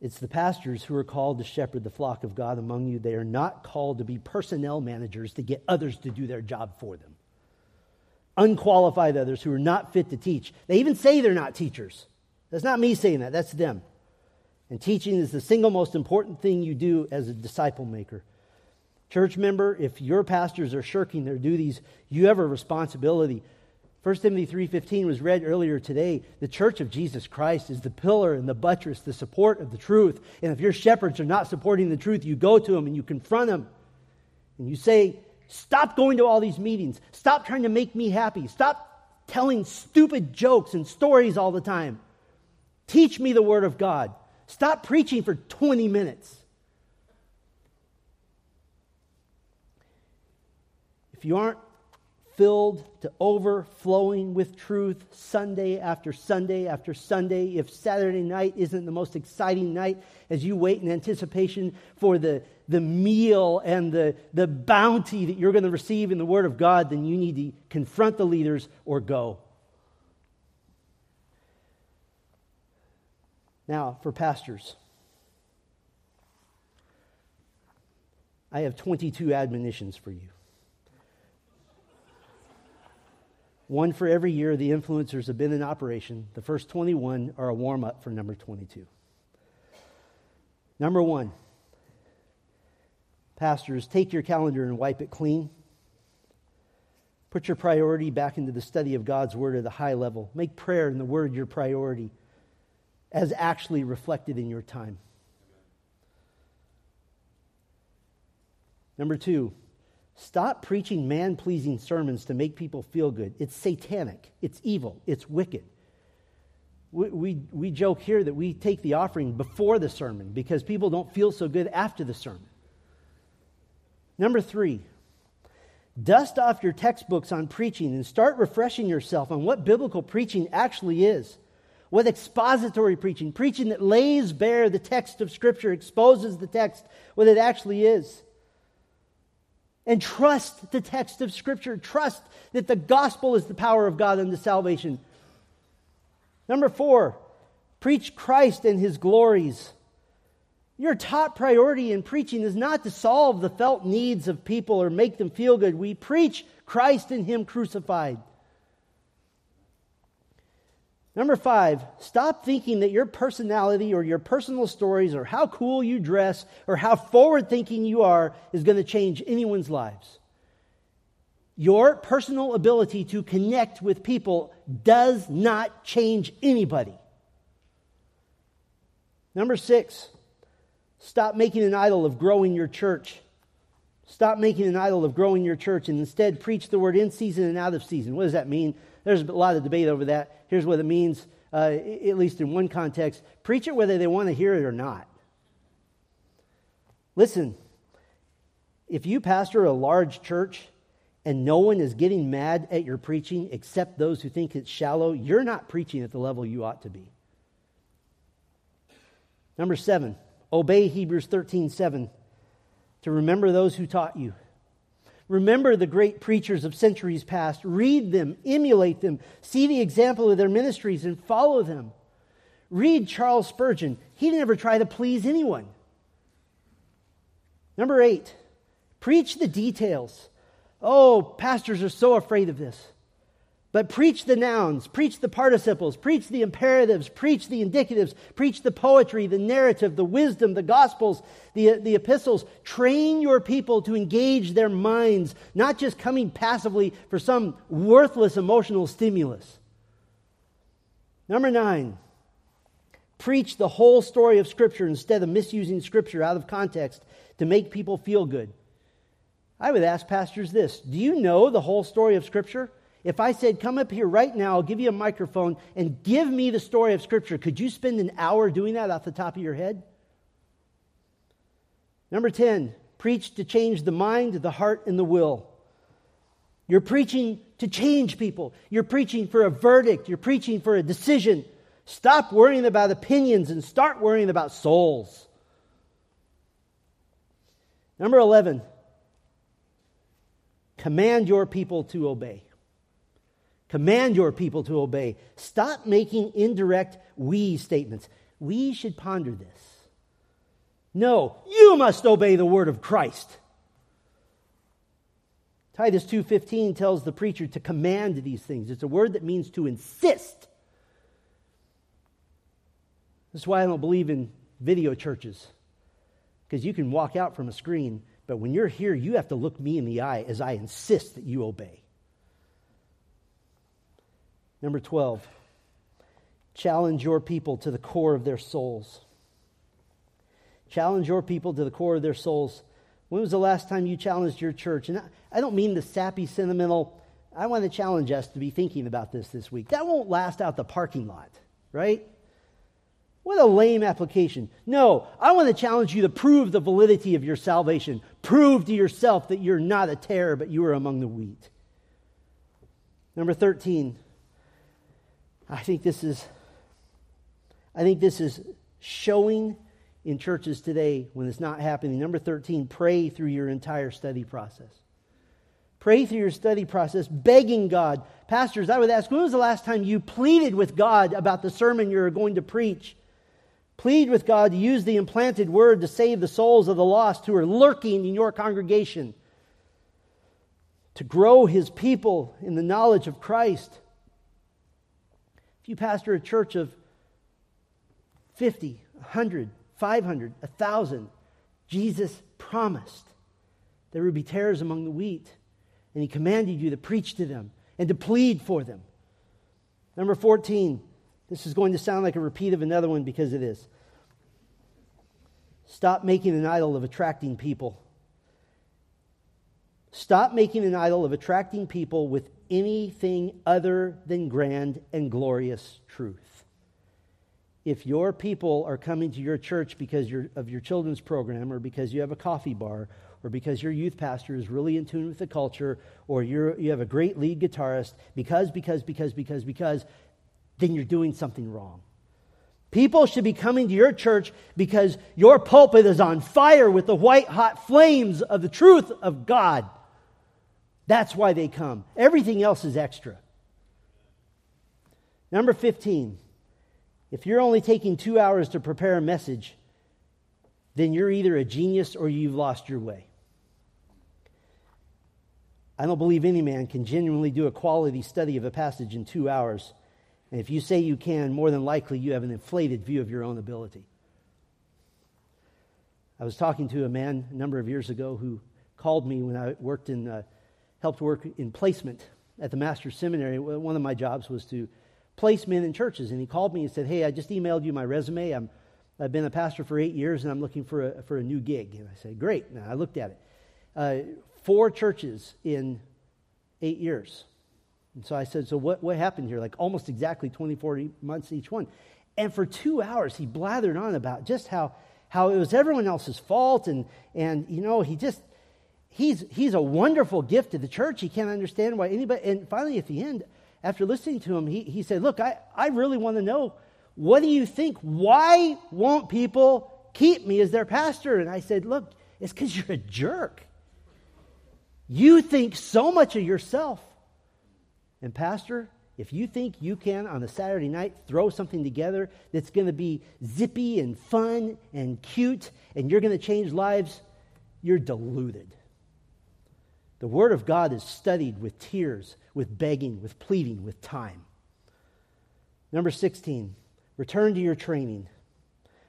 It's the pastors who are called to shepherd the flock of God among you. They are not called to be personnel managers to get others to do their job for them unqualified others who are not fit to teach. They even say they're not teachers. That's not me saying that, that's them. And teaching is the single most important thing you do as a disciple maker. Church member, if your pastors are shirking their duties, you have a responsibility 1 Timothy 3:15 was read earlier today. The church of Jesus Christ is the pillar and the buttress, the support of the truth. And if your shepherds are not supporting the truth, you go to them and you confront them. And you say, "Stop going to all these meetings. Stop trying to make me happy. Stop telling stupid jokes and stories all the time. Teach me the word of God. Stop preaching for 20 minutes." If you aren't filled to overflowing with truth Sunday after Sunday after Sunday. If Saturday night isn't the most exciting night as you wait in anticipation for the, the meal and the, the bounty that you're going to receive in the Word of God, then you need to confront the leaders or go. Now, for pastors, I have 22 admonitions for you. One for every year the influencers have been in operation. The first 21 are a warm up for number 22. Number one, pastors, take your calendar and wipe it clean. Put your priority back into the study of God's Word at a high level. Make prayer and the Word your priority as actually reflected in your time. Number two, Stop preaching man pleasing sermons to make people feel good. It's satanic, it's evil, it's wicked. We, we, we, joke here that we take the offering before the sermon because people don't feel so good after the sermon. Number three, dust off your textbooks on preaching and start refreshing yourself on what biblical preaching actually is. What expository preaching, preaching that lays bare the text of Scripture, exposes the text, what it actually is and trust the text of Scripture. Trust that the gospel is the power of God unto salvation. Number four, preach Christ and his glories. Your top priority in preaching is not to solve the felt needs of people or make them feel good. We preach Christ and him crucified. Number five, stop thinking that your personality or your personal stories or how cool you dress or how forward thinking you are is going to change anyone's lives. Your personal ability to connect with people does not change anybody. Number six, stop making an idol of growing your church. Stop making an idol of growing your church and instead preach the word in season and out of season. What does that mean? There's a lot of debate over that. Here's what it means, uh, at least in one context preach it whether they want to hear it or not. Listen, if you pastor a large church and no one is getting mad at your preaching except those who think it's shallow, you're not preaching at the level you ought to be. Number seven, obey Hebrews 13 7 to remember those who taught you. Remember the great preachers of centuries past. Read them, emulate them, see the example of their ministries, and follow them. Read Charles Spurgeon. He never tried to please anyone. Number eight, preach the details. Oh, pastors are so afraid of this. But preach the nouns, preach the participles, preach the imperatives, preach the indicatives, preach the poetry, the narrative, the wisdom, the gospels, the, the epistles. Train your people to engage their minds, not just coming passively for some worthless emotional stimulus. Number nine, preach the whole story of Scripture instead of misusing Scripture out of context to make people feel good. I would ask pastors this Do you know the whole story of Scripture? If I said, Come up here right now, I'll give you a microphone and give me the story of Scripture, could you spend an hour doing that off the top of your head? Number 10, preach to change the mind, the heart, and the will. You're preaching to change people. You're preaching for a verdict. You're preaching for a decision. Stop worrying about opinions and start worrying about souls. Number 11, command your people to obey. Command your people to obey. Stop making indirect we statements. We should ponder this. No, you must obey the word of Christ. Titus 2:15 tells the preacher to command these things. It's a word that means to insist. That's why I don't believe in video churches. Because you can walk out from a screen, but when you're here, you have to look me in the eye as I insist that you obey. Number 12, challenge your people to the core of their souls. Challenge your people to the core of their souls. When was the last time you challenged your church? And I don't mean the sappy, sentimental, I want to challenge us to be thinking about this this week. That won't last out the parking lot, right? What a lame application. No, I want to challenge you to prove the validity of your salvation. Prove to yourself that you're not a tare, but you are among the wheat. Number 13. I think this is I think this is showing in churches today when it's not happening. Number 13, pray through your entire study process. Pray through your study process, begging God. Pastors, I would ask, when was the last time you pleaded with God about the sermon you're going to preach? Plead with God to use the implanted word to save the souls of the lost who are lurking in your congregation, to grow his people in the knowledge of Christ. If you pastor a church of 50, 100, 500, 1,000. Jesus promised there would be tares among the wheat, and he commanded you to preach to them and to plead for them. Number 14, this is going to sound like a repeat of another one because it is. Stop making an idol of attracting people. Stop making an idol of attracting people with anything other than grand and glorious truth if your people are coming to your church because of your children's program or because you have a coffee bar or because your youth pastor is really in tune with the culture or you you have a great lead guitarist, because, because, because, because, because, then you're doing something wrong. People should be coming to your church because your pulpit is on fire with the white hot flames of the truth of God. That's why they come. Everything else is extra. Number 15. If you're only taking two hours to prepare a message, then you're either a genius or you've lost your way. I don't believe any man can genuinely do a quality study of a passage in two hours. And if you say you can, more than likely you have an inflated view of your own ability. I was talking to a man a number of years ago who called me when I worked in, uh, helped work in placement at the Master's Seminary. One of my jobs was to place men in churches. And he called me and said, Hey, I just emailed you my resume. I'm, I've been a pastor for eight years and I'm looking for a, for a new gig. And I said, Great. Now I looked at it. Uh, four churches in eight years. And so I said, So what, what happened here? Like almost exactly 24 months each one. And for two hours, he blathered on about just how, how it was everyone else's fault. And, and you know, he just, he's, he's a wonderful gift to the church. He can't understand why anybody, and finally at the end, after listening to him, he, he said, Look, I, I really want to know what do you think? Why won't people keep me as their pastor? And I said, Look, it's because you're a jerk. You think so much of yourself. And, Pastor, if you think you can on a Saturday night throw something together that's going to be zippy and fun and cute and you're going to change lives, you're deluded. The Word of God is studied with tears, with begging, with pleading, with time. Number 16, return to your training.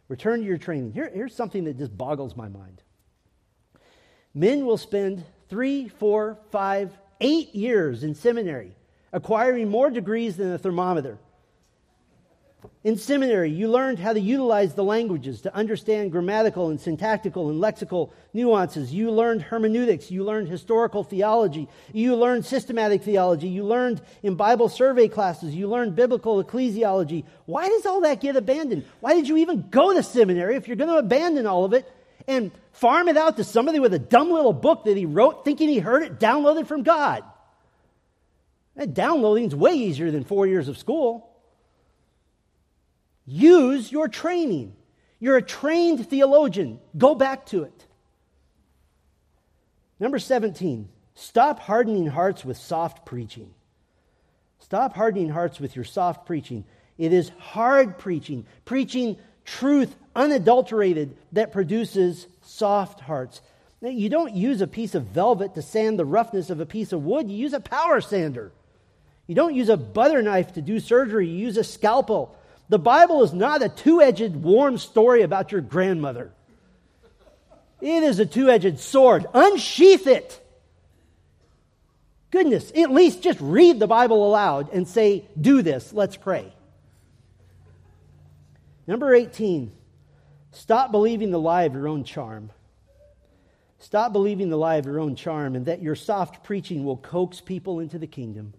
Return to your training. Here, here's something that just boggles my mind. Men will spend three, four, five, eight years in seminary, acquiring more degrees than a thermometer. In seminary, you learned how to utilize the languages to understand grammatical and syntactical and lexical nuances. You learned hermeneutics. You learned historical theology. You learned systematic theology. You learned in Bible survey classes. You learned biblical ecclesiology. Why does all that get abandoned? Why did you even go to seminary if you're going to abandon all of it and farm it out to somebody with a dumb little book that he wrote thinking he heard it downloaded from God? And downloading is way easier than four years of school. Use your training. You're a trained theologian. Go back to it. Number 17, stop hardening hearts with soft preaching. Stop hardening hearts with your soft preaching. It is hard preaching, preaching truth unadulterated, that produces soft hearts. Now, you don't use a piece of velvet to sand the roughness of a piece of wood, you use a power sander. You don't use a butter knife to do surgery, you use a scalpel. The Bible is not a two edged, warm story about your grandmother. It is a two edged sword. Unsheath it. Goodness, at least just read the Bible aloud and say, Do this, let's pray. Number 18, stop believing the lie of your own charm. Stop believing the lie of your own charm and that your soft preaching will coax people into the kingdom.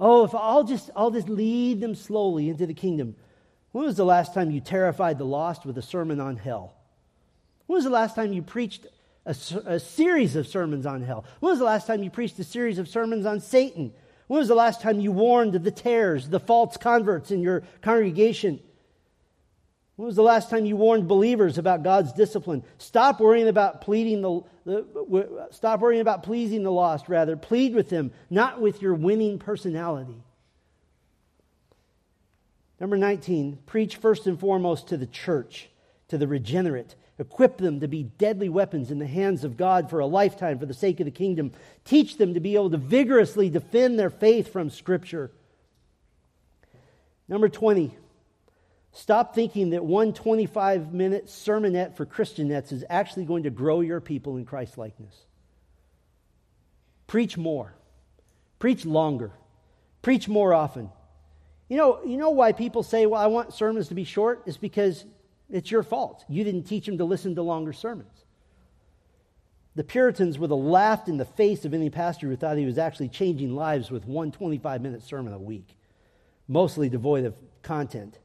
Oh, if I'll just, I'll just lead them slowly into the kingdom. When was the last time you terrified the lost with a sermon on hell? When was the last time you preached a, a, series of sermons on hell? When was the last time you preached a series of sermons on Satan? When was the last time you warned the tares, the false converts in your congregation? When was the last time you warned believers about God's discipline? Stop worrying about pleading the, the, stop worrying about pleasing the lost. Rather, plead with them, not with your winning personality. Number 19, preach first and foremost to the church, to the regenerate. Equip them to be deadly weapons in the hands of God for a lifetime for the sake of the kingdom. Teach them to be able to vigorously defend their faith from Scripture. Number 20, Stop thinking that one 25 minute sermonette for Christianettes is actually going to grow your people in Christ likeness. Preach more, preach longer, preach more often. You know, you know why people say, Well, I want sermons to be short? It's because it's your fault. You didn't teach them to listen to longer sermons. The Puritans would have laughed in the face of any pastor who thought he was actually changing lives with one 25 minute sermon a week, mostly devoid of content.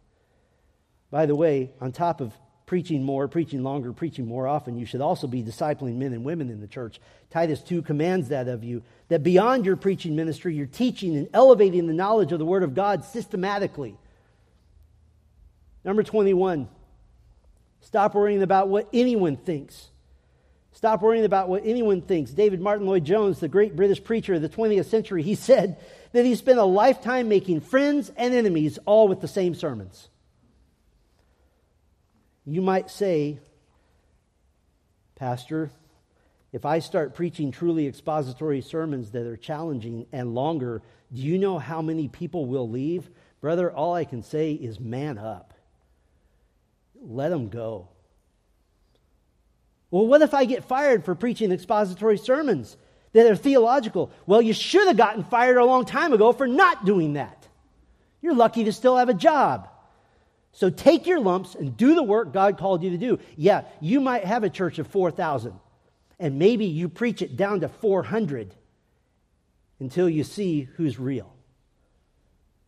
By the way, on top of preaching more, preaching longer, preaching more often, you should also be discipling men and women in the church. Titus 2 commands that of you, that beyond your preaching ministry, you're teaching and elevating the knowledge of the Word of God systematically. Number 21, stop worrying about what anyone thinks. Stop worrying about what anyone thinks. David Martyn Lloyd Jones, the great British preacher of the 20th century, he said that he spent a lifetime making friends and enemies all with the same sermons. You might say, Pastor, if I start preaching truly expository sermons that are challenging and longer, do you know how many people will leave? Brother, all I can say is man up. Let them go. Well, what if I get fired for preaching expository sermons that are theological? Well, you should have gotten fired a long time ago for not doing that. You're lucky to still have a job. So take your lumps and do the work God called you to do. Yeah, you might have a church of 4,000, and maybe you preach it down to 400 until you see who's real.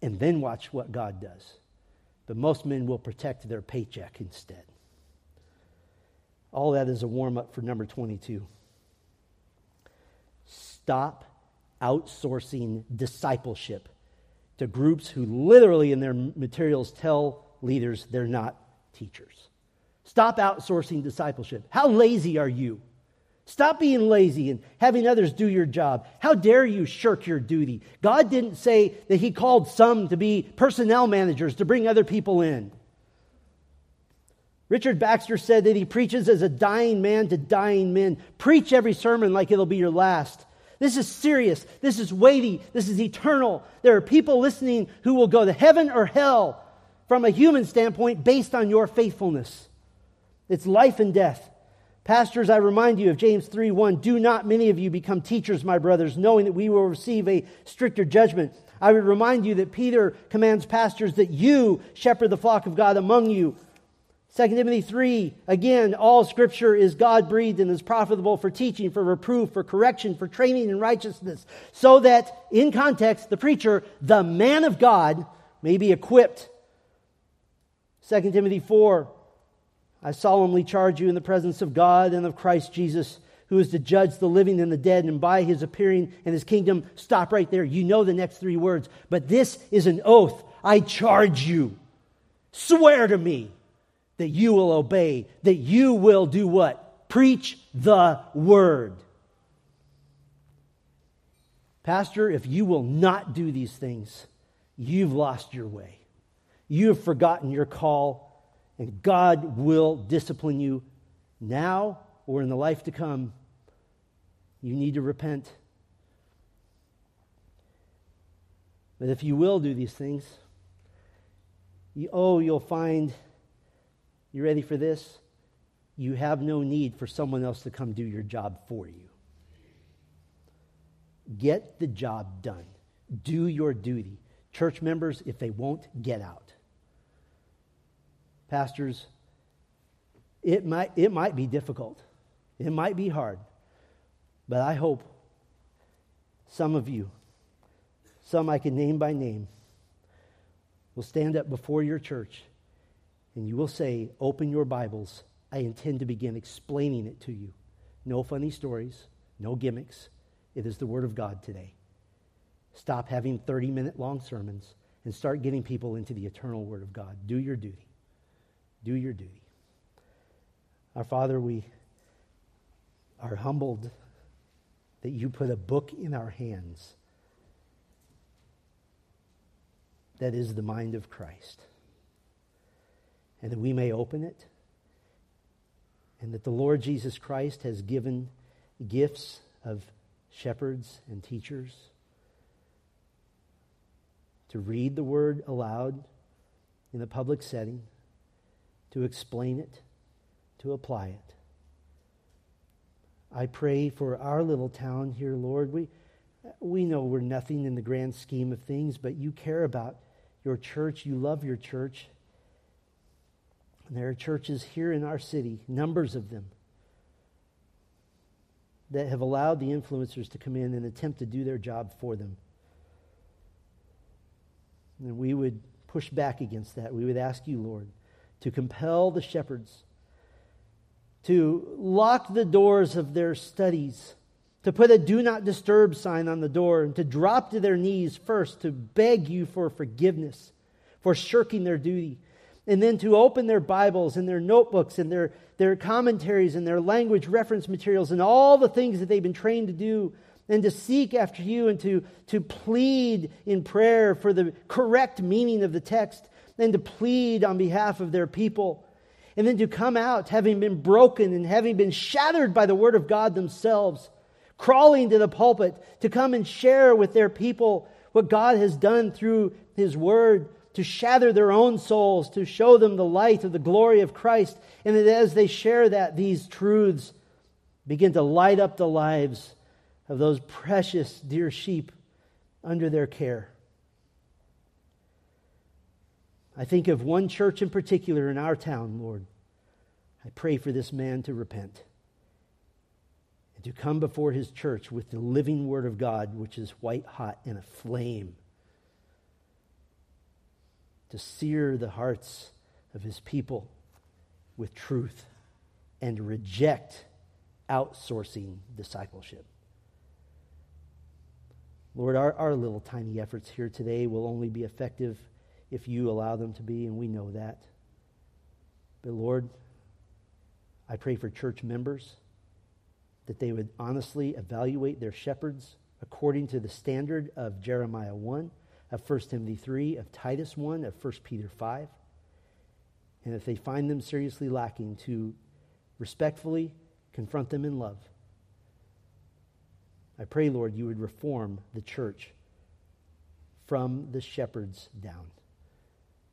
And then watch what God does. But most men will protect their paycheck instead. All that is a warm up for number 22. Stop outsourcing discipleship to groups who literally in their materials tell leaders, they're not teachers. Stop outsourcing discipleship. How lazy are you? Stop being lazy and having others do your job. How dare you shirk your duty? God didn't say that He called some to be personnel managers to bring other people in. Richard Baxter said that he preaches as a dying man to dying men. Preach every sermon like it'll be your last. This is serious. This is weighty. This is eternal. There are people listening who will go to heaven or hell from a human standpoint based on your faithfulness. It's life and death. Pastors, I remind you of James 3 1. Do not many of you become teachers, my brothers, knowing that we will receive a stricter judgment. I would remind you that Peter commands pastors that you shepherd the flock of God among you. 2 Timothy 3, again, all scripture is God breathed and is profitable for teaching, for reproof, for correction, for training in righteousness, so that, in context, the preacher, the man of God, may be equipped 2 Timothy 4 I solemnly charge you in the presence of God and of Christ Jesus, who is to judge the living and the dead, and by his appearing and his kingdom. Stop right there. You know the next three words. But this is an oath. I charge you. Swear to me that you will obey, that you will do what? Preach the word. Pastor, if you will not do these things, you've lost your way. You have forgotten your call, and God will discipline you now or in the life to come. You need to repent. But if you will do these things, you, oh, you'll find, you ready for this? You have no need for someone else to come do your job for you. Get the job done. Do your duty. Church members, if they won't, get out. Pastors, it might, it might be difficult. It might be hard. But I hope some of you, some I can name by name, will stand up before your church and you will say, Open your Bibles. I intend to begin explaining it to you. No funny stories, no gimmicks. It is the Word of God today. Stop having 30 minute long sermons and start getting people into the eternal Word of God. Do your duty. Do your duty. Our Father, we are humbled that you put a book in our hands that is the mind of Christ. And that we may open it, and that the Lord Jesus Christ has given gifts of shepherds and teachers to read the word aloud in a public setting, to explain it, to apply it. I pray for our little town here, Lord. We, we know we're nothing in the grand scheme of things, but you care about your church. You love your church. And there are churches here in our city, numbers of them, that have allowed the influencers to come in and attempt to do their job for them. And we would push back against that. We would ask you, Lord, to compel the shepherds to lock the doors of their studies, to put a do not disturb sign on the door, and to drop to their knees first to beg you for forgiveness for shirking their duty, and then to open their Bibles and their notebooks and their, their commentaries and their language reference materials and all the things that they've been trained to do and to seek after you and to, to plead in prayer for the correct meaning of the text and to plead on behalf of their people and then to come out having been broken and having been shattered by the Word of God themselves, crawling to the pulpit to come and share with their people what God has done through His Word, to shatter their own souls, to show them the light of the glory of Christ. And that as they share that, these truths begin to light up the lives of those precious, dear sheep under their care. I think of one church in particular in our town, Lord. I pray for this man to repent and to come before his church with the living word of God, which is white hot and a flame, to sear the hearts of his people with truth and reject outsourcing discipleship. Lord, our, our little tiny efforts here today will only be effective if you allow them to be, and we know that. But Lord, I pray for church members that they would honestly evaluate their shepherds according to the standard of Jeremiah 1, of 1 Timothy 3, of Titus 1, of 1 Peter 5. And if they find them seriously lacking, to respectfully confront them in love. I pray, Lord, you would reform the church from the shepherds down.